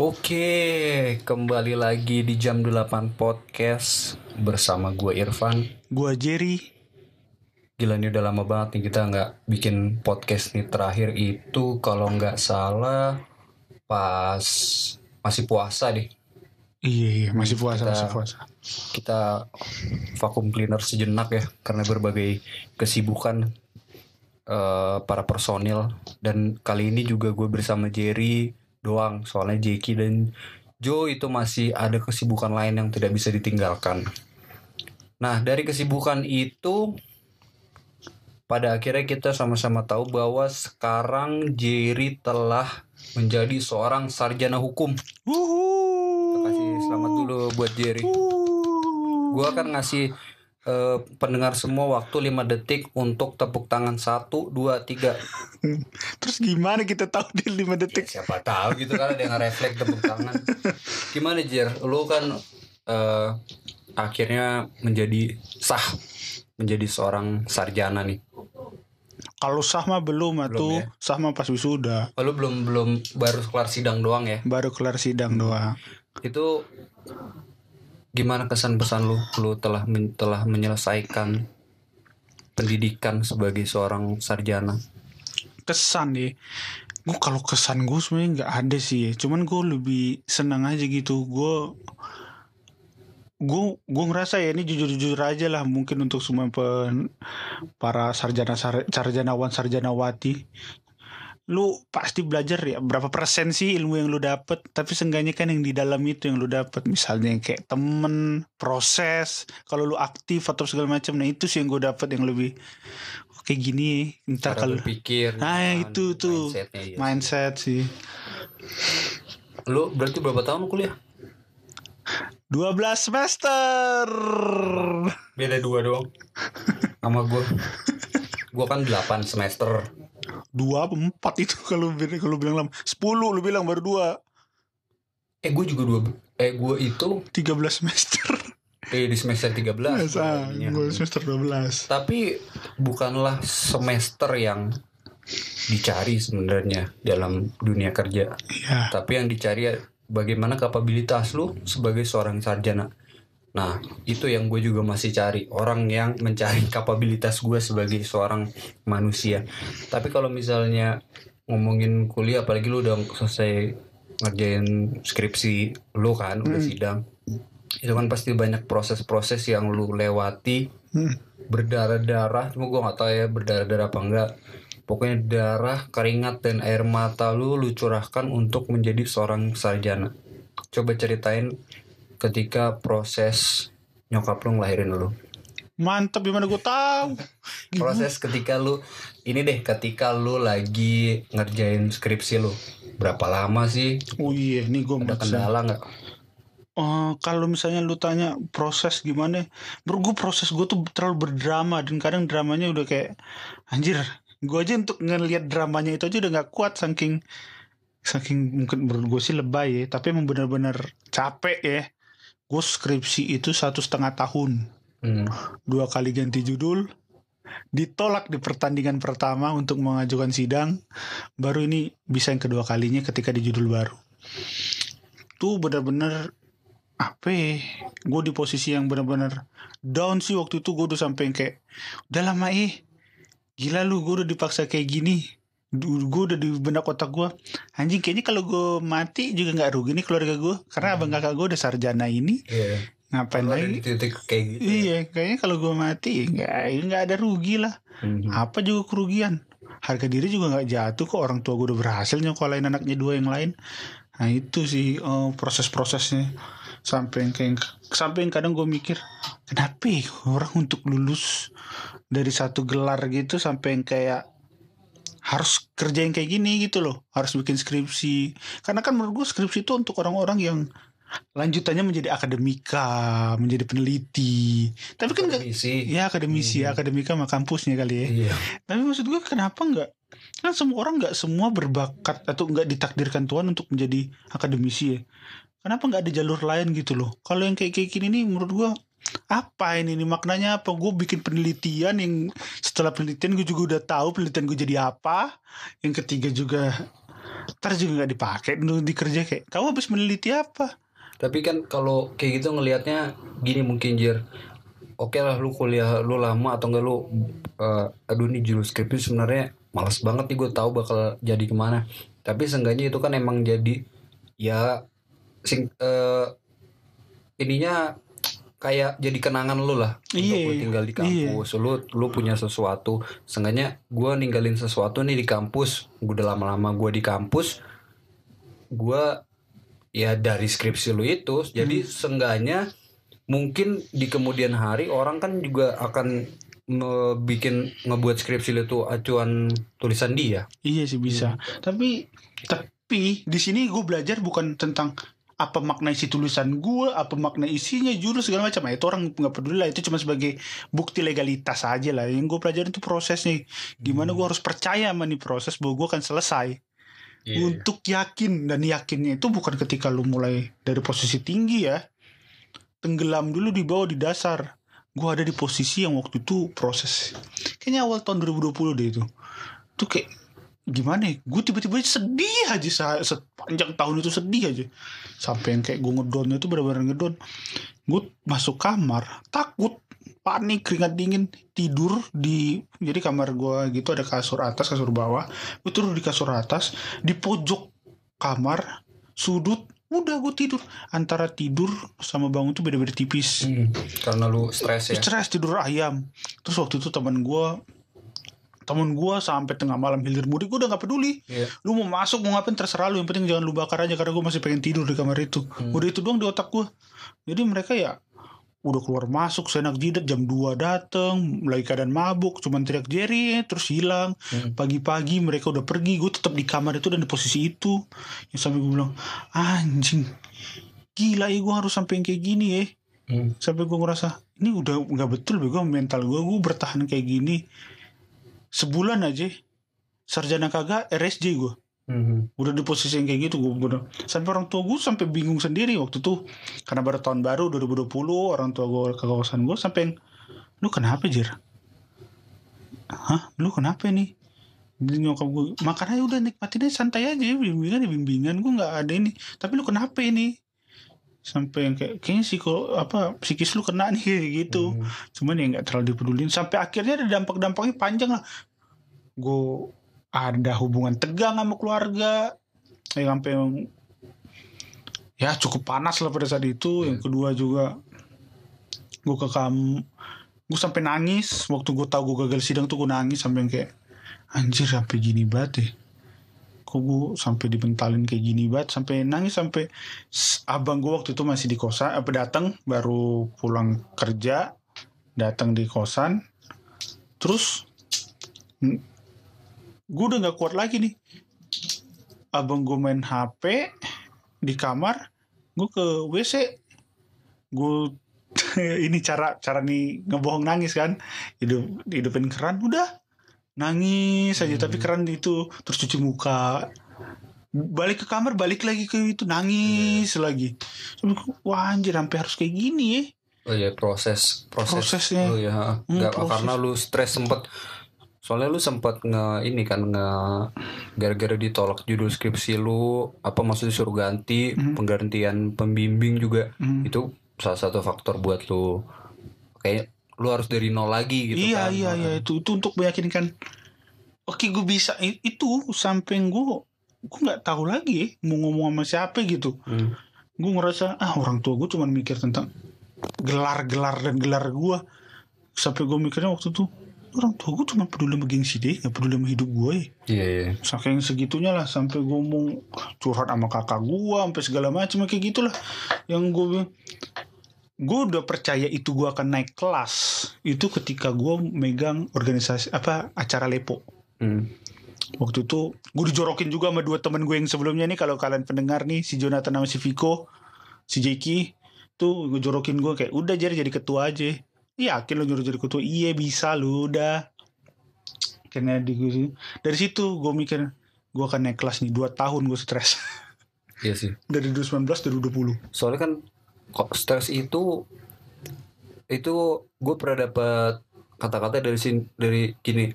Oke, kembali lagi di jam 8 podcast bersama gue Irfan. Gua Jerry. Gila ini udah lama banget nih kita nggak bikin podcast nih terakhir itu kalau nggak salah pas masih puasa deh. Iya, iya masih puasa, Kita- masih puasa. Kita vakum cleaner sejenak ya karena berbagai kesibukan eh, para personil dan kali ini juga gue bersama Jerry doang soalnya Jeki dan Joe itu masih ada kesibukan lain yang tidak bisa ditinggalkan. Nah dari kesibukan itu pada akhirnya kita sama-sama tahu bahwa sekarang Jerry telah menjadi seorang sarjana hukum. Kita Wuhu. kasih selamat dulu buat Jerry. Gua akan ngasih eh, pendengar semua waktu 5 detik untuk tepuk tangan 1 2 3. Terus gimana kita tahu di 5 detik? Siapa tahu gitu kan ada yang refleks tepuk tangan. Gimana Jer? Lu kan eh, akhirnya menjadi sah menjadi seorang sarjana nih. Kalau sah mah belum atuh. ya? Sah mah pas wisuda. Oh, Lu belum belum baru kelar sidang doang ya? Baru kelar sidang doang. Itu gimana kesan pesan lu lu telah men- telah menyelesaikan pendidikan sebagai seorang sarjana? Kesan deh. Gue kalau kesan gue sebenarnya nggak ada sih ya. Cuman gue lebih senang aja gitu. Gue gue gue ngerasa ya ini jujur-jujur aja lah mungkin untuk semua pen, para sarjana sar, sarjanawan sarjanawati lu pasti belajar ya berapa persen sih ilmu yang lu dapet. Tapi seenggaknya kan yang di dalam itu yang lu dapet. Misalnya yang kayak temen proses kalau lu aktif atau segala macam. Nah itu sih yang gue dapet yang lebih "Oh, kayak gini. Entar Cara kalau berpikir Nah, gitu itu tuh. mindsetnya, iya. mindset sih. Lu berarti berapa tahun kuliah? 12 semester. Beda dua doang. Sama gua. Gua kan 8 semester dua apa empat itu kalau kalau bilang lama sepuluh lu bilang baru dua. Eh gua juga dua eh gua itu tiga belas semester. Eh di semester 13 masa jadinya. gue semester 12 tapi bukanlah semester yang dicari sebenarnya dalam dunia kerja. Ya tapi yang dicari ya bagaimana kapabilitas lu sebagai seorang sarjana nah itu yang gue juga masih cari. Orang yang mencari kapabilitas gue sebagai seorang manusia. Tapi kalau misalnya ngomongin kuliah apalagi lu udah selesai ngerjain skripsi lu kan udah Hmm. sidang itu kan pasti banyak proses-proses yang lu lewati. Hmm. berdarah-darah cuma gue nggak tahu ya berdarah-darah apa enggak. Pokoknya darah keringat dan air mata lu lu curahkan untuk menjadi seorang sarjana. Coba ceritain ketika proses nyokap lu ngelahirin lu? Mantap gimana gue tahu? Proses ketika lu ini deh ketika lu lagi ngerjain skripsi lu berapa lama sih? Oh iya ini gue ada kendala nggak? Eh, kalau misalnya lu tanya proses gimana bro gue proses gue tuh terlalu berdrama dan kadang dramanya udah kayak anjir gue aja untuk ngelihat dramanya itu aja udah nggak kuat saking saking mungkin menurut gue sih lebay ya tapi emang benar-benar capek ya gue skripsi itu satu setengah tahun. Hmm. dua kali ganti judul ditolak di pertandingan pertama untuk mengajukan sidang baru ini bisa yang kedua kalinya ketika di judul baru. Tuh benar-benar apa gue di posisi yang benar-benar down sih waktu itu gue udah sampai kayak udah lama eh gila lu gue udah dipaksa kayak gini gue udah di benak otak gue anjing kayaknya kalau gue mati juga nggak rugi nih keluarga gue karena abang kakak gue udah sarjana ini Iya. ngapain ada lagi di titik kayak gitu ya? Iya, kayaknya kalau gue mati nggak nggak ada rugi lah. Mhm. Apa juga kerugian? Harga diri juga nggak jatuh kok orang tua gue udah berhasil nyokolain anaknya dua yang lain. Nah itu sih eh, proses-prosesnya sampai yang kayak sampai yang kadang gue mikir kenapa ya orang untuk lulus dari satu gelar gitu sampai yang kayak harus kerja yang kayak gini gitu loh. Harus bikin skripsi. Karena kan menurut gue skripsi itu untuk orang-orang yang lanjutannya menjadi akademika menjadi peneliti. Tapi kan Akademisi. ya akademisi. Hmm. akademika sama kampusnya kali ya. Iya. tapi maksud gue kenapa nggak kan semua orang nggak semua berbakat atau nggak ditakdirkan Tuhan untuk menjadi akademisi ya. Kenapa nggak ada jalur lain gitu loh? Kalau yang kayak kayak gini nih menurut gue apa ini nih maknanya apa gue bikin penelitian yang setelah penelitian gue juga udah tahu penelitian gue jadi apa yang ketiga juga ntar juga nggak dipakai dulu di kerja kayak kamu habis meneliti apa Tapi kan kalau kayak gitu ngelihatnya gini mungkin Jir. Oke lah lu kuliah lu lama atau enggak lu eh, aduh nih judul skripsi sebenarnya malas banget nih gue tahu bakal jadi ke mana. Tapi seenggaknya itu kan emang jadi ya sing eh, ininya kayak jadi kenangan lu lah Iya, untuk lu tinggal di iya. kampus. Lu lu punya sesuatu. Seenggaknya gue ninggalin sesuatu nih di kampus. Gue udah lama-lama gue di kampus. Gue ya dari skripsi lu itu jadi seenggaknya mungkin di kemudian hari orang kan juga akan bikin ngebuat skripsi lu itu acuan tulisan dia. Iya sih bisa. Tapi tapi di sini gue belajar bukan tentang apa makna isi tulisan gue, apa makna isinya, jurus segala macam. Nah, itu orang nggak peduli lah. Itu cuma sebagai bukti legalitas aja lah. Yang gue pelajarin itu prosesnya. Gimana gue harus percaya sama nih proses bahwa gue akan selesai. untuk yakin dan yakinnya itu bukan ketika lu mulai dari posisi tinggi ya tenggelam dulu di bawah di dasar gue ada di posisi yang waktu itu proses kayaknya awal tahun 2020 deh itu tuh kayak gimana ya? Gue tiba-tiba sedih aja. Sa- sepanjang tahun itu sedih aja. Sampai yang kayak gue ngedon itu benar-benar ngedon gue masuk kamar takut. Panik keringat dingin. Tidur di jadi kamar gue gitu ada kasur atas kasur bawah. Gue tidur di kasur atas di pojok kamar sudut udah gue tidur. Antara tidur sama bangun tuh beda-beda tipis. Hmm, karena lu stres ya? Stres tidur ayam. Terus waktu itu teman gue temen gue sampai tengah malam hilir mudik gue udah gak peduli Iya. lu mau masuk mau ngapain terserah lu yang penting jangan lu bakar aja karena gue masih pengen tidur di kamar itu Hmm. udah itu doang di otak gue jadi mereka ya udah keluar masuk senak jidat jam 2 dateng lagi keadaan mabuk cuman teriak Jerry terus hilang Hmm. pagi-pagi mereka udah pergi gue tetap di kamar itu dan di posisi itu yang sampai gue bilang anjing gila ya gue harus sampai yang kayak gini ya Hmm. sampai gue ngerasa ini udah nggak betul bego mental gue gue bertahan kayak gini sebulan aja. Sarjana kagak RSJ gue Hmm. udah di posisi yang kayak gitu gue udah sampai orang tua gue sampai bingung sendiri waktu itu karena baru tahun baru 2020 orang tua gue ke kawasan gue sampai yang, lu kenapa Jir? Hah? Lu kenapa nih Jadi nyokap gue makan aja udah nikmatin aja santai aja bimbingan ya bimbingan. Gue nggak ada ini. Tapi lu kenapa ini sampai yang kayak kayaknya kalau apa psikis lu kena nih kayak gitu. Hmm. cuman ya nggak terlalu dipedulin. Sampai akhirnya ada dampak-dampaknya panjang lah. Gue ada hubungan tegang sama keluarga. Yang sampai yang ya cukup panas lah pada saat itu. Yang kedua juga gue ke kamu gue sampai nangis. Waktu gue tahu gue gagal sidang tuh gue nangis sampai yang kayak anjir sampai gini banget ya kok gue sampai dibentalin kayak gini banget sampai nangis sampai abang gue waktu itu masih di kosan apa datang baru pulang kerja datang di kosan terus gue udah nggak kuat lagi nih. Abang gue main HP di kamar gue ke WC gue ini cara cara nih ngebohong nangis kan hidup hidupin keran udah nangis aja Hmm. tapi keran itu terus cuci muka balik ke kamar balik lagi ke itu nangis lagi Sampai gua, wah anjir sampai harus kayak gini ya Oh iya proses proses Prosesnya. lu ya. Hmm, proses. karena lu stres sempet soalnya lu sempet nge ini kan nge gara-gara ditolak judul skripsi lu apa maksudnya suruh ganti Hmm. penggantian pembimbing juga Hmm. itu salah satu faktor buat lu kayak lu harus dari nol lagi gitu iya kan. iya iya itu itu untuk meyakinkan oke gue bisa itu sampai gue gue nggak tahu lagi mau ngomong sama siapa gitu Hmm. gue ngerasa ah orang tua gue cuma mikir tentang gelar-gelar dan gelar gue sampai gue mikirnya waktu itu orang tua gue cuma peduli sama gengsi deh nggak peduli sama hidup gue ya. Iya iya. saking segitunya lah sampai gue mau curhat sama kakak gue sampai segala macam kayak gitulah yang gue gue udah percaya itu gue akan naik kelas. Itu ketika gue megang organisasi apa acara lepo. Hmm. waktu itu gue dijorokin juga sama dua temen gue yang sebelumnya nih kalau kalian pendengar nih si Jonathan sama si Viko si Jeki tuh gue jorokin gue kayak udah jadi jadi ketua aja. Yakin lo nyuruh jadi ketua? Iya bisa lu udah. Karena di gue dari situ gue mikir gue akan naik kelas nih dua tahun gue stres. Iya sih. dari 2019 dari 2020 Soalnya kan kok stres itu itu gue pernah dapat kata-kata dari sini dari gini.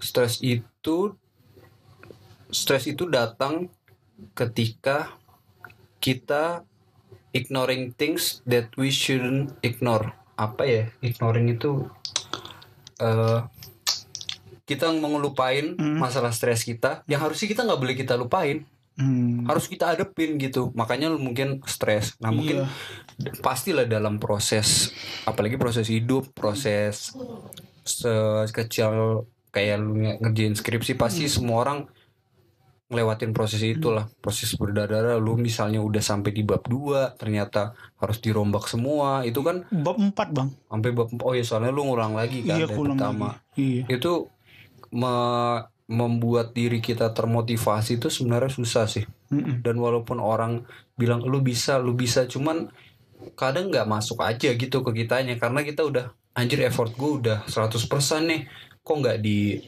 Stres itu stres itu datang ketika kita ignoring things that we shouldn't ignore. Apa ya? Ignoring itu eh kita mengelupain Hmm. masalah stres kita yang harusnya kita nggak boleh kita lupain Hmm. harus kita hadepin gitu. Makanya lu mungkin stres. Nah mungkin Iya. pastilah dalam proses apalagi proses hidup proses sekecil kayak lu nge- ngerjain skripsi pasti Hmm. semua orang ngelewatin proses itulah. Proses berdarah lu misalnya udah sampai di bab 2 ternyata harus dirombak semua. Itu kan bab 4 bang. Sampai bab oh ya soalnya lu ngulang lagi kan iya dari pertama. lagi. Iya. Itu me- membuat diri kita termotivasi itu sebenarnya susah sih. Mm-mm. dan walaupun orang bilang lu bisa lu bisa cuman kadang nggak masuk aja gitu ke kitanya karena kita udah anjir effort gue udah 100% nih. Kok nggak di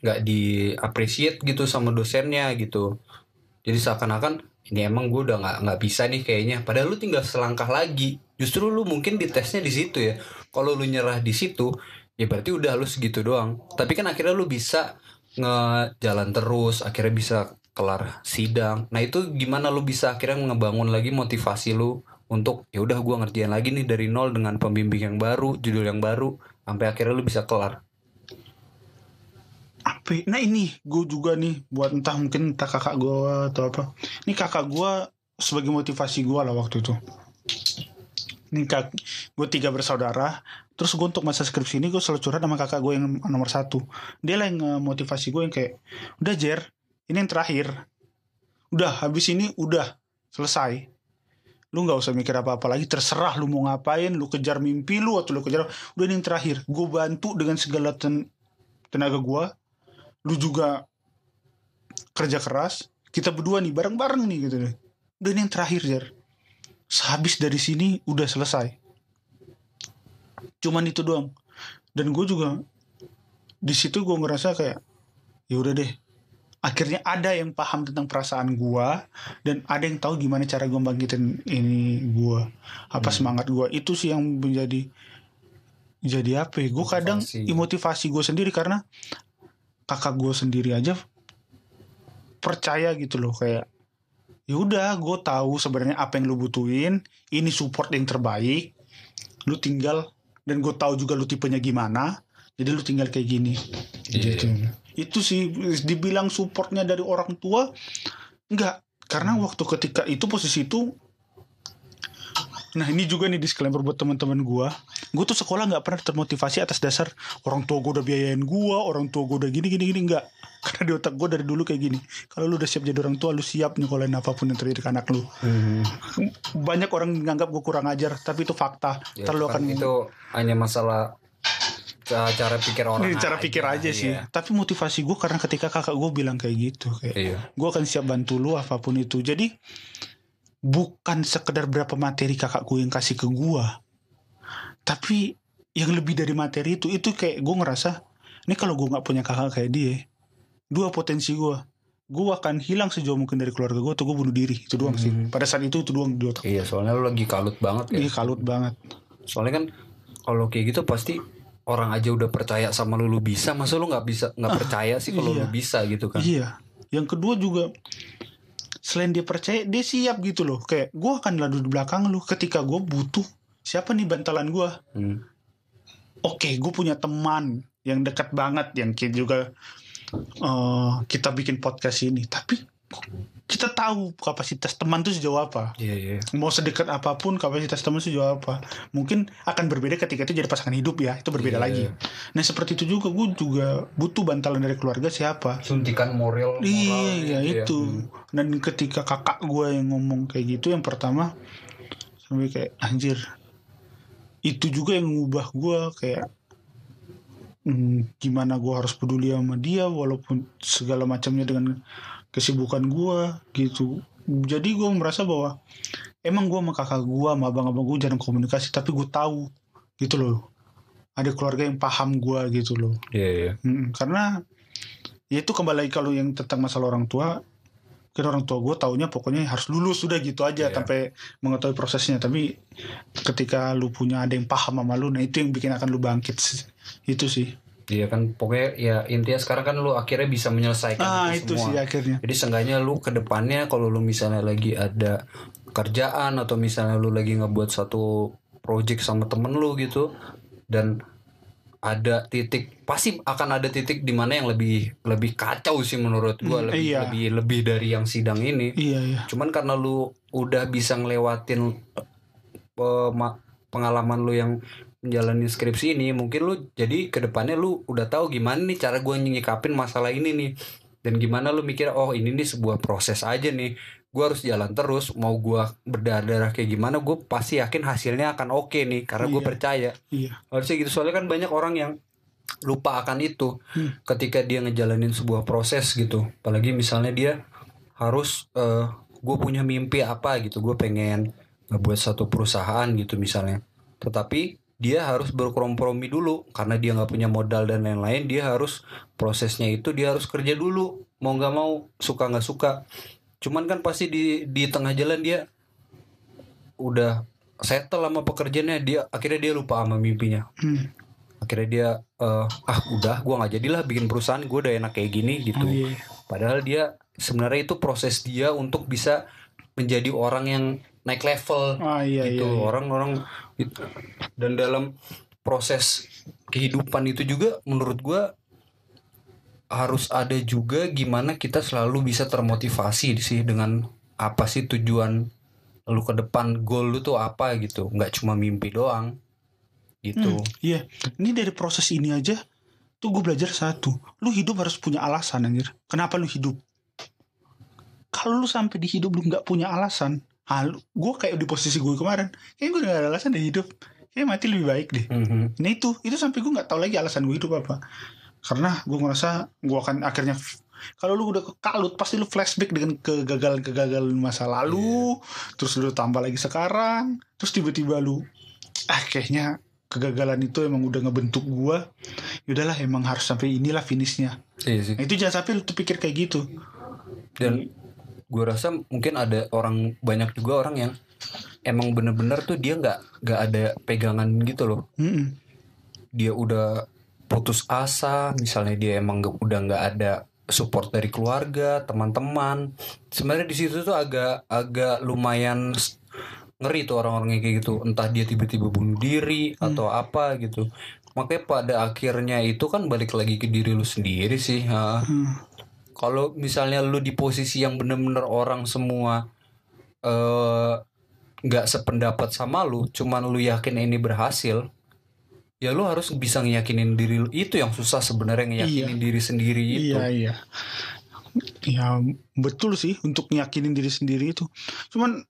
nggak di appreciate gitu sama dosennya gitu. Jadi seakan-akan ini emang gue udah nggak nggak bisa nih kayaknya. Padahal lu tinggal selangkah lagi. Justru lu mungkin di tesnya di situ ya. Kalau lu nyerah di situ ya berarti udah lu segitu doang. Tapi kan akhirnya lu bisa ngejalan terus akhirnya bisa kelar sidang. Nah itu gimana lu bisa akhirnya ngebangun lagi motivasi lu untuk ya udah gua ngerjain lagi nih dari nol dengan pembimbing yang baru judul yang baru sampai akhirnya lu bisa kelar? Apa ya? nah ini gue juga nih buat entah mungkin entah kakak gue atau apa. Ini kakak gue sebagai motivasi gue lah waktu itu. Ini kak gue tiga bersaudara terus gue untuk masa skripsi ini gue selalu curhat sama kakak gue yang nomor satu. Dia lah yang motivasi gue yang kayak udah Jer ini yang terakhir. Udah habis ini udah selesai. Lu nggak usah mikir apa-apa lagi terserah lu mau ngapain lu kejar mimpi lu atau lu kejar udah ini yang terakhir. Gue bantu dengan segala ten- tenaga gue lu juga kerja keras. Kita berdua nih bareng-bareng nih gitu deh. Udah ini yang terakhir Jar sehabis dari sini udah selesai cuman itu doang dan gue juga di situ gue ngerasa kayak ya udah deh akhirnya ada yang paham tentang perasaan gue dan ada yang tahu gimana cara gue bangkitin ini gue apa Hmm. semangat gue itu sih yang menjadi jadi apa ya gue kadang Motivasi. gue sendiri karena kakak gue sendiri aja percaya gitu loh kayak ya udah gue tahu sebenarnya apa yang lu butuhin ini support yang terbaik lu tinggal dan gue tahu juga lu tipenya gimana jadi lu tinggal kayak gini. Iya, gitu. Itu sih dibilang supportnya dari orang tua enggak. Karena waktu ketika itu posisi itu Nah ini juga nih disclaimer buat teman-teman gua. Gue tuh sekolah nggak pernah termotivasi atas dasar orang tua gue udah biayain gua, orang tua gue udah gini gini gini nggak. Karena di otak gue dari dulu kayak gini. Kalau lu udah siap jadi orang tua, lu siap nyekolahin apa pun yang terjadi ke anak lu. Banyak orang nganggap gue kurang ajar, tapi itu fakta. Ya, Ntar lu kan akan itu hanya masalah ca- cara pikir orang Ini cara pikir aja sih. iya. Tapi motivasi gue karena ketika kakak gue bilang kayak gitu, kayak Iya. gue akan siap bantu lu apa pun itu. Jadi bukan sekedar berapa materi kakak gue yang kasih ke gue, tapi yang lebih dari materi itu, itu kayak gue ngerasa, ini kalau gue nggak punya kakak kayak dia, dua potensi gue, gue akan hilang sejauh mungkin dari keluarga gue atau gue bunuh diri itu doang sih. Hmm. Pada saat itu itu doang di otak. Iya, soalnya lu lagi kalut banget ya. Iya kalut banget. Soalnya kan kalau kayak gitu pasti orang aja udah percaya sama lu lu bisa, masa lu nggak bisa nggak percaya sih kalau iya. lu bisa gitu kan? Iya. Yang kedua juga selain dia percaya dia siap gitu loh. Kayak gue akan lalu di belakang lu ketika gue butuh siapa nih bantalan gue. Hmm. Oke, gue punya teman yang dekat banget yang kita juga eh, kita bikin podcast ini. Tapi kita tahu kapasitas teman tuh sejauh apa. Iya iya. Mau sedekat apa pun kapasitas teman sejauh apa. Mungkin akan berbeda ketika itu jadi pasangan hidup ya. Itu berbeda Iya. lagi. Nah seperti itu juga gue juga butuh bantalan dari keluarga siapa. Suntikan moral. Iya moralnya itu. ya. Hmm. Dan ketika kakak gue yang ngomong kayak gitu, yang pertama sampai kayak anjir. Itu juga yang mengubah gue kayak hmm, gimana gue harus peduli sama dia walaupun segala macamnya dengan kesibukan gue gitu. Jadi gue merasa bahwa emang gue sama kakak gue sama abang-abang gue jarang komunikasi, tapi gue tahu gitu loh. Ada keluarga yang paham gue gitu loh. Iya iya. Mm, karena ya itu kembali lagi kalau yang tentang masalah orang tua kan orang tua gue taunya pokoknya harus lulus sudah gitu aja Iya. sampai mengetahui prosesnya tapi ketika lu punya ada yang paham sama lu nah itu yang bikin akan lu bangkit itu sih Iya kan pokoknya ya intinya sekarang kan lu akhirnya bisa menyelesaikan ah itu itu semua. sih akhirnya Jadi seenggaknya lu ke depannya kalau lu misalnya lagi ada kerjaan atau misalnya lu lagi ngebuat satu project sama temen lu gitu dan ada titik pasti akan ada titik di mana yang lebih lebih kacau sih menurut gua Hmm, lebih iya. lebih lebih dari yang sidang ini. iya iya Cuman karena lu udah bisa ngelewatin ma- pengalaman lu yang menjalani skripsi ini, mungkin lu jadi ke depannya lu udah tahu gimana nih cara gue nyikapin masalah ini nih, dan gimana lu mikir oh ini nih sebuah proses aja nih, gue harus jalan terus, mau gue berdarah-darah kayak gimana, gue pasti yakin hasilnya akan oke nih, karena gue Iya. percaya. iya Harusnya gitu soalnya kan banyak orang yang lupa akan itu Hmm. ketika dia ngejalanin sebuah proses gitu. Apalagi misalnya dia harus gue punya mimpi apa gitu, gue pengen ngebuat satu perusahaan gitu misalnya. Tetapi dia harus berkompromi dulu karena dia nggak punya modal dan lain-lain. Dia harus prosesnya itu dia harus kerja dulu mau nggak mau suka nggak suka. Cuman kan pasti di di tengah jalan dia udah settle sama pekerjaannya dia akhirnya dia lupa sama mimpinya Hmm. akhirnya dia eh, ah udah gua nggak jadilah bikin perusahaan gue udah enak kayak gini gitu Oh, iya. padahal dia sebenarnya itu proses dia untuk bisa menjadi orang yang naik level ah iya gitu iya, iya. orang-orang itu. dan dalam proses kehidupan itu juga menurut gua harus ada juga gimana kita selalu bisa termotivasi sih dengan apa sih tujuan lu ke depan goal lu tuh apa gitu. Nggak cuma mimpi doang. Gitu. Hmm, iya. Ini dari proses ini aja tuh gue belajar satu lu hidup harus punya alasan anjir. Kenapa lu hidup? Kalau lu sampai di hidup lu nggak punya alasan ah, gue kayak di posisi gue kemarin kayak gue gak ada alasan deh hidup kayak mati lebih baik deh Mhm. Nah itu, itu sampai gue nggak tahu lagi alasan gue hidup apa. Karena gue ngerasa gue akan akhirnya kalau lu udah kekalut pasti lu flashback dengan kegagalan-kegagalan masa lalu, terus lu tambah lagi sekarang, terus tiba-tiba lu ah kayaknya kegagalan itu emang udah ngebentuk gue. Yaudahlah emang harus sampai inilah finishnya. Iya sih. Nah itu jangan sampai lu pikir kayak gitu. dan gue rasa mungkin ada orang banyak juga orang yang emang bener-bener tuh dia nggak nggak ada pegangan gitu loh Mm-mm. dia udah putus asa misalnya dia emang nggak- udah nggak ada support dari keluarga teman-teman sebenarnya di situ tuh agak agak lumayan ngeri tuh orang-orang yang kayak gitu entah dia tiba-tiba bunuh diri atau apa gitu makanya pada akhirnya itu kan balik lagi ke diri lu sendiri sih ha. Hmm. Kalau misalnya lu di posisi yang bener-bener orang semua eh nggak sependapat sama lu cuman lu yakin ini berhasil ya lu harus bisa ngeyakinin diri lu itu yang susah sebenarnya ngeyakinin diri sendiri itu Iya iya. Ya betul sih untuk nyakinin diri sendiri itu. Cuman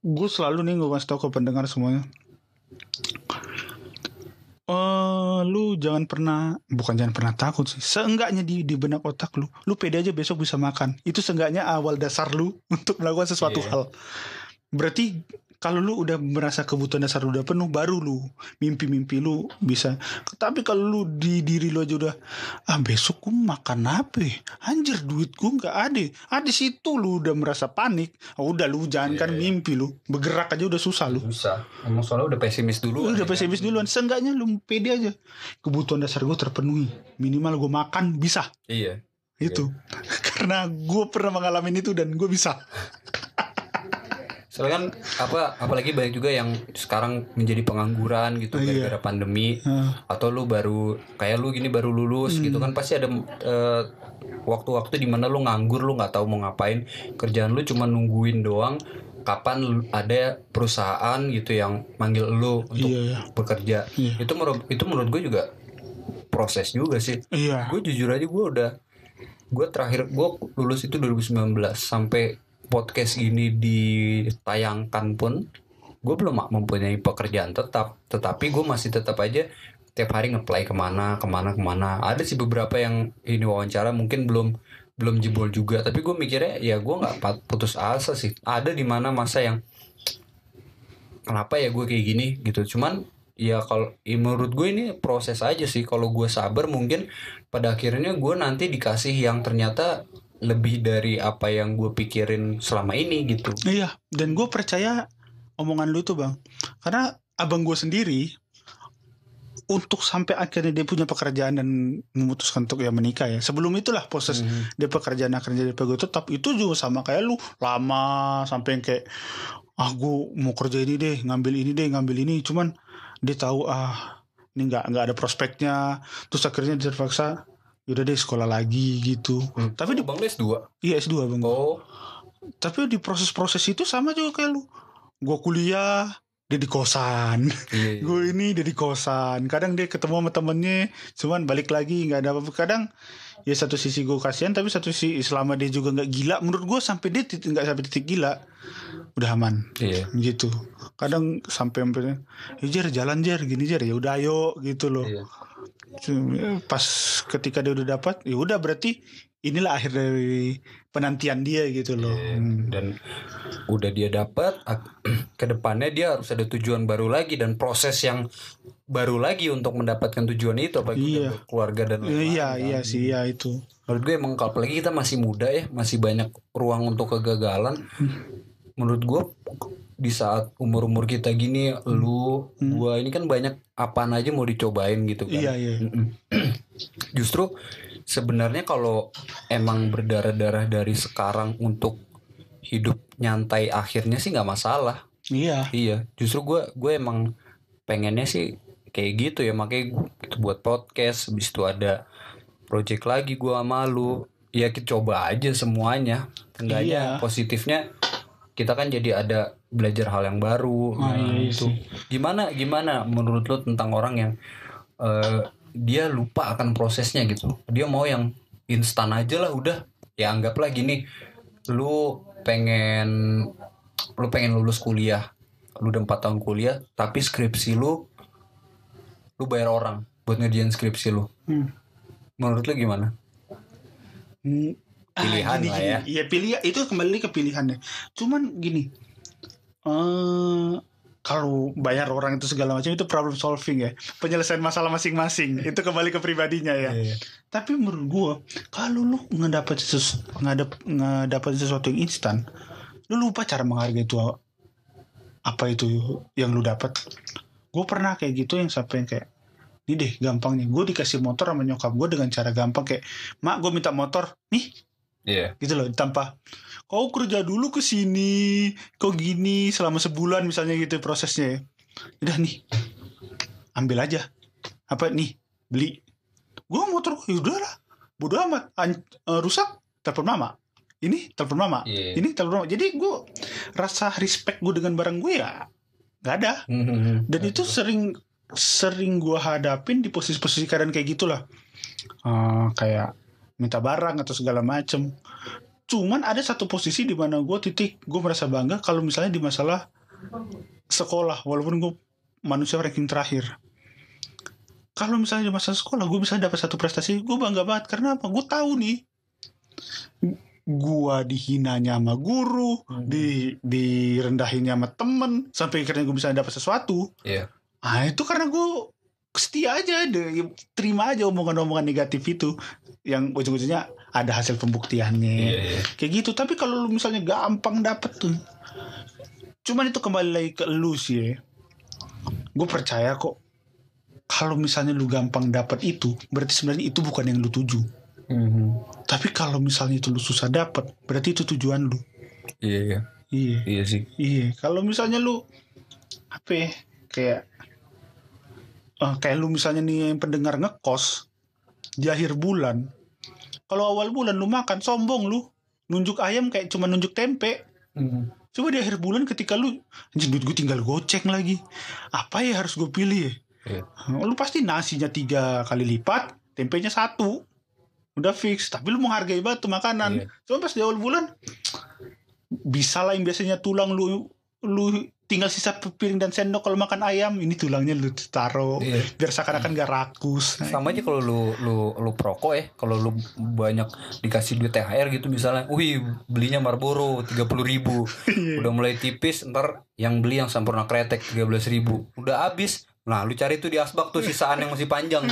gue selalu nih gue kasih tau ke pendengar semuanya. Eh, lu jangan pernah bukan jangan pernah takut sih. Seenggaknya di di benak otak lu, lu pede aja besok bisa makan. Itu seenggaknya awal dasar lu untuk melakukan sesuatu Iya. hal. Berarti kalau lu udah merasa kebutuhan dasar lu udah penuh, baru lu mimpi-mimpi lu bisa. Tapi kalau lu di diri lu aja udah ah besok gue makan apa? ya? Anjir duit gue nggak ada. Ah di situ lu udah merasa panik. Ah, udah lu jangan kan Iya, iya. mimpi lu. Bergerak aja udah susah lu. susah emang soalnya udah pesimis dulu Lu udah pesimis duluan. Seenggaknya lu pede aja. Kebutuhan dasar gue terpenuhi. Minimal gue makan bisa. iya Itu. Karena gue pernah mengalami itu dan gue bisa. soalnya kan apa apalagi banyak juga yang sekarang menjadi pengangguran gitu Iya. gara-gara pandemi Ah, atau lu baru kayak lu gini baru lulus gitu kan pasti ada eh, waktu-waktu di mana lu nganggur lu nggak tahu mau ngapain kerjaan lu cuma nungguin doang kapan ada perusahaan gitu yang manggil lu untuk iya, iya. bekerja Iya. itu menurut itu menurut gue juga proses juga sih Iya. gue jujur aja gue udah gue terakhir gue lulus itu 2019 sampai podcast ini ditayangkan pun gue belum mempunyai pekerjaan tetap. Tetapi gue masih tetap aja tiap hari ngeplay ke mana ke mana ke mana. Ada sih beberapa yang ini wawancara mungkin belum belum jebol juga. Tapi gue mikirnya ya gue nggak putus asa sih. Ada di mana masa yang kenapa ya gue kayak gini gitu. Cuman ya kalau ya menurut gue ini proses aja sih. Kalau gue sabar mungkin pada akhirnya gue nanti dikasih yang ternyata lebih dari apa yang gue pikirin selama ini gitu. Iya, dan gue percaya omongan lu tuh bang, karena abang gue sendiri untuk sampai akhirnya dia punya pekerjaan dan memutuskan untuk ya menikah ya sebelum itulah proses Mhm. dia pekerjaan akhirnya dia pegang tetap itu juga sama kayak lu. Lama sampai yang kayak ah gue mau kerja ini deh ngambil ini deh ngambil ini. Cuman dia tahu ah ini nggak nggak ada prospeknya. Terus akhirnya dia terpaksa yaudah deh sekolah lagi gitu Hmm. tapi di Bang dua. iya S2 bang Oh, tapi di proses-proses itu sama juga kayak lu gue kuliah dia di kosan iya. iya. gue ini dia di kosan kadang dia ketemu sama temennya cuman balik lagi nggak ada apa-apa kadang ya satu sisi gue kasihan tapi satu sisi selama dia juga nggak gila menurut gue sampai dia titik- nggak sampai titik gila udah aman Iya. gitu kadang sampai sampai ya Jer jalan Jer gini Jer ya udah ayo gitu loh Iya. Pas ketika dia udah dapat ya udah berarti inilah akhir dari penantian dia gitu loh Iya. Hmm. Dan udah dia dapat ak- ke depannya dia harus ada tujuan baru lagi dan proses yang baru lagi untuk mendapatkan tujuan itu apalagi Iya. udah berkeluarga dan Iya, lain-lain iya kan. iya sih iya itu Menurut gue emang kalau apalagi kita masih muda ya, masih banyak ruang untuk kegagalan. Menurut gue di saat umur-umur kita gini, lu, Hmm. gua ini kan banyak apaan aja mau dicobain gitu kan. iya iya. Justru sebenarnya kalau emang berdarah-darah dari sekarang untuk hidup nyantai akhirnya sih nggak masalah. iya Iya, justru gue gue emang pengennya sih kayak gitu ya makanya gua gitu buat podcast habis itu ada project lagi gue sama lu ya kita coba aja semuanya Iya. Tengahnya positifnya kita kan jadi ada belajar hal yang baru. Ah, Nah, iya itu sih. gimana gimana menurut lu tentang orang yang eh, dia lupa akan prosesnya gitu? Dia mau yang instan aja lah udah. Ya anggaplah gini. Lu pengen lu pengen lulus kuliah. Lu udah 4 tahun kuliah tapi skripsi lu lu bayar orang buat ngerjain skripsi lu. Hmm. menurut lu gimana? Hmm, ah, Pilihan gini, lah ya. Iya pilih itu kembali ke pilihannya. Cuman gini, eh kalau bayar orang itu segala macam itu problem solving ya, penyelesaian masalah masing-masing. itu kembali ke pribadinya ya. Tapi menurut gua, kalau lu ngedapat sesu, ngadap, ngedapat sesuatu yang instan, lu lupa cara menghargai itu apa itu yang lu dapat. Gue pernah kayak gitu yang sampai yang kayak ini deh gampang nih gue dikasih motor sama nyokap gue dengan cara gampang kayak mak gue minta motor nih iya gitu loh tanpa kau kerja dulu ke sini kau gini selama sebulan misalnya gitu prosesnya ya. Udah nih ambil aja. Apa nih beli. Gue motor ya udahlah. Bodo amat. An- eh, rusak telepon mama. Ini telepon mama. Iya. ini telepon mama. Jadi gue rasa respect gue dengan barang gue ya nggak ada. Dan itu sering sering gue hadapin di posisi-posisi keadaan kayak gitulah. Eh, kayak minta barang atau segala macem cuman ada satu posisi di mana gue titik gue merasa bangga kalau misalnya di masalah sekolah walaupun gue manusia ranking terakhir. Kalau misalnya di masa sekolah gue bisa dapat satu prestasi gue bangga banget. Karena apa? Gue tahu nih gue dihinanya sama guru Hmm. di direndahinnya sama temen sampai akhirnya gue bisa dapat sesuatu. Iya. ah itu karena gue setia aja deh terima aja omongan-omongan negatif itu. Yang ujung-ujungnya ada hasil pembuktiannya Iya, iya. kayak gitu tapi kalau lu misalnya gampang dapet tuh cuman itu kembali lagi ke lu sih ya gue percaya kok kalau misalnya lu gampang dapat itu berarti sebenarnya itu bukan yang lu tuju tapi kalau misalnya itu lu susah dapat berarti itu tujuan lu Iya, iya. iya Iya sih. Iya, kalau misalnya lu apa ya, kayak eh, kayak lu misalnya nih yang pendengar ngekos di akhir bulan. Kalau awal bulan lu makan sombong lu. Nunjuk ayam kayak cuma nunjuk tempe. Coba di akhir bulan ketika lu duit gue tinggal goceng lagi. Apa ya harus gue pilih ya? Iya. Lu pasti nasinya tiga kali lipat, tempenya satu. Udah fix, tapi lu mau hargai banget tuh makanan. Iya. Cuma pas di awal bulan bisa lah yang biasanya tulang lu lu tinggal sisa piring dan sendok kalau makan ayam. Ini tulangnya lu taruh. Iya. biar seakan-akan gak rakus. Sama aja kalau lu lu lu perokok ya. Kalau lu banyak dikasih duit THR gitu misalnya. Wih belinya Marlboro tiga puluh ribu. Iya. udah mulai tipis ntar yang beli yang sampurna kretek tiga belas ribu. Udah habis Nah, lu cari tuh di asbak tuh sisaan yang masih panjang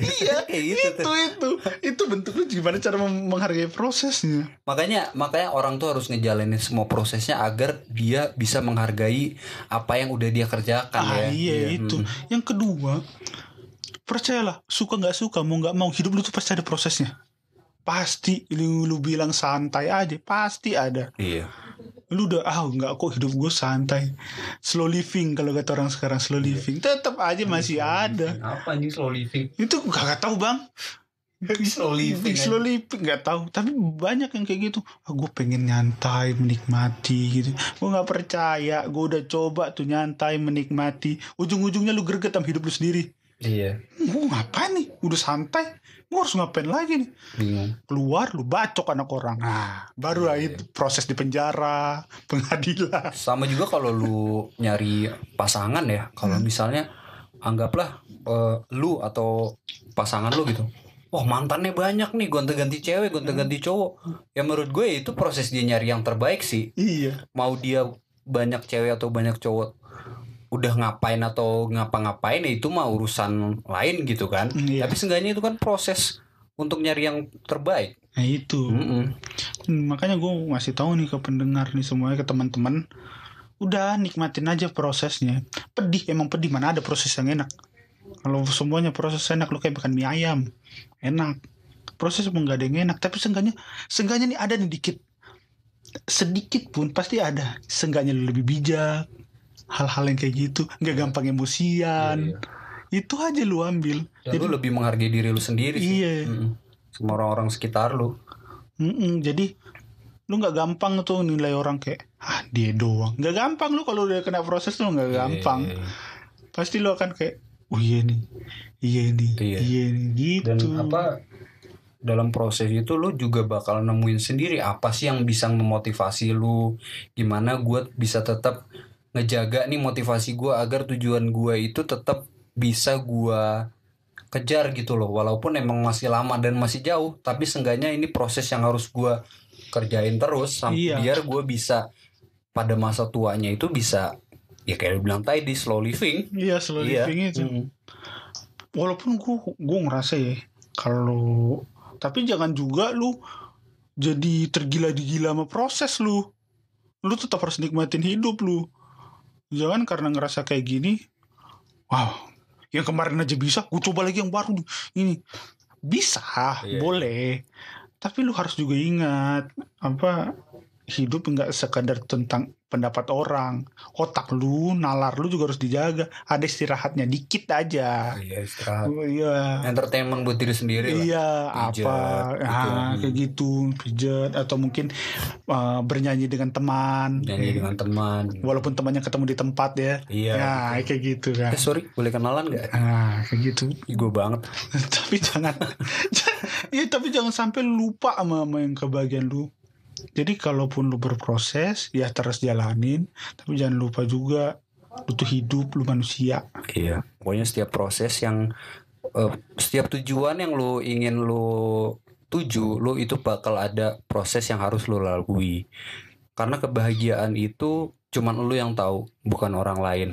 iya Kayak gitu itu tuh. itu itu bentuknya gimana cara menghargai prosesnya Makanya makanya orang tuh harus ngejalanin semua prosesnya agar dia bisa menghargai apa yang udah dia kerjakan ah ya. iya, itu mm. yang kedua percayalah suka nggak suka mau nggak mau hidup lu tuh pasti ada prosesnya pasti lu, lu bilang santai aja pasti ada Iya. Lu udah ah nggak kok hidup gue santai. Slow living kalau kata orang sekarang slow living. Tetap aja masih ada. Apa nih slow living? itu gak tahu bang. Slow living. slow living nggak tahu. Tapi banyak yang kayak gitu. Ah, gue pengen nyantai menikmati gitu. Gue nggak percaya. Gue udah coba tuh nyantai menikmati. Ujung-ujungnya lu greget sama hidup lu sendiri. Iya. gue ngapain nih? Udah santai gue harus ngapain lagi nih Bingung. keluar lu bacok anak orang nah baru lah Iya. itu proses di penjara pengadilan Sama juga kalau lu nyari pasangan ya, kalau Hmm. misalnya anggaplah eh, lu atau pasangan lu gitu. Wah mantannya banyak nih gonta-ganti cewek, gonta-ganti cowok. Ya menurut gue itu proses dia nyari yang terbaik sih. iya Mau dia banyak cewek atau banyak cowok udah ngapain atau ngapa-ngapain ya itu mah urusan lain gitu kan. Iya. Tapi seenggaknya itu kan proses untuk nyari yang terbaik. nah itu. Mm-mm. Hmm, makanya gue ngasih tahu nih ke pendengar nih semuanya ke teman-teman. Udah nikmatin aja prosesnya. Pedih emang pedih mana ada proses yang enak. Kalau semuanya proses enak lu kayak makan mie ayam. Enak. Proses emang gak ada yang enak. Tapi seenggaknya seenggaknya nih ada nih dikit. Sedikit pun pasti ada. Seenggaknya lu lebih bijak hal-hal yang kayak gitu nggak gampang emosian Iya. itu aja lu ambil Dan lu lebih menghargai diri lu sendiri sih. iya Mm-mm. Sama orang-orang sekitar lu. Mm-mm, jadi lu nggak gampang tuh nilai orang kayak ah dia doang nggak gampang lu kalau udah kena proses lu nggak gampang Iya. pasti lu akan kayak oh iya nih iya nih Iya. iya, nih Dan gitu apa dalam proses itu lu juga bakal nemuin sendiri apa sih yang bisa memotivasi lu gimana gue bisa tetap ngejaga nih motivasi gue agar tujuan gue itu tetap bisa gue kejar gitu loh. Walaupun emang masih lama dan masih jauh tapi seenggaknya ini proses yang harus gue kerjain terus sampai Iya. biar gue bisa pada masa tuanya itu bisa ya kayak bilang tadi slow living. Iya slow iya. living itu Mm. walaupun gua gua ngerasa ya kalau tapi jangan juga lu jadi tergila-gila sama proses lu. Lu tetap harus nikmatin hidup lu jangan karena ngerasa kayak gini wow yang kemarin aja bisa gue coba lagi yang baru ini bisa Iya. boleh tapi lu harus juga ingat apa hidup nggak sekadar tentang pendapat orang. Otak lu nalar lu juga harus dijaga. Ada istirahatnya dikit aja. Iya istirahat. Oh, iya. Entertainment buat diri sendiri lah. Iya, Pijat, apa, gitu. ah, kayak gitu, pijat. Atau mungkin uh, bernyanyi dengan teman, nyanyi Eh, dengan teman. Walaupun temannya ketemu di tempat ya, iya nah kayak gitu kan, eh sorry boleh kenalan nggak? Ah kayak gitu, gue banget. Tapi jangan, iya tapi jangan sampai lupa sama, sama yang kebagian lu. Jadi kalaupun lu berproses, ya terus jalanin, tapi jangan lupa juga lu tuh hidup, lu manusia. iya pokoknya setiap proses yang eh, setiap tujuan yang lu ingin lu tuju lu itu bakal ada proses yang harus lu lalui. Karena kebahagiaan itu cuman lu yang tahu bukan orang lain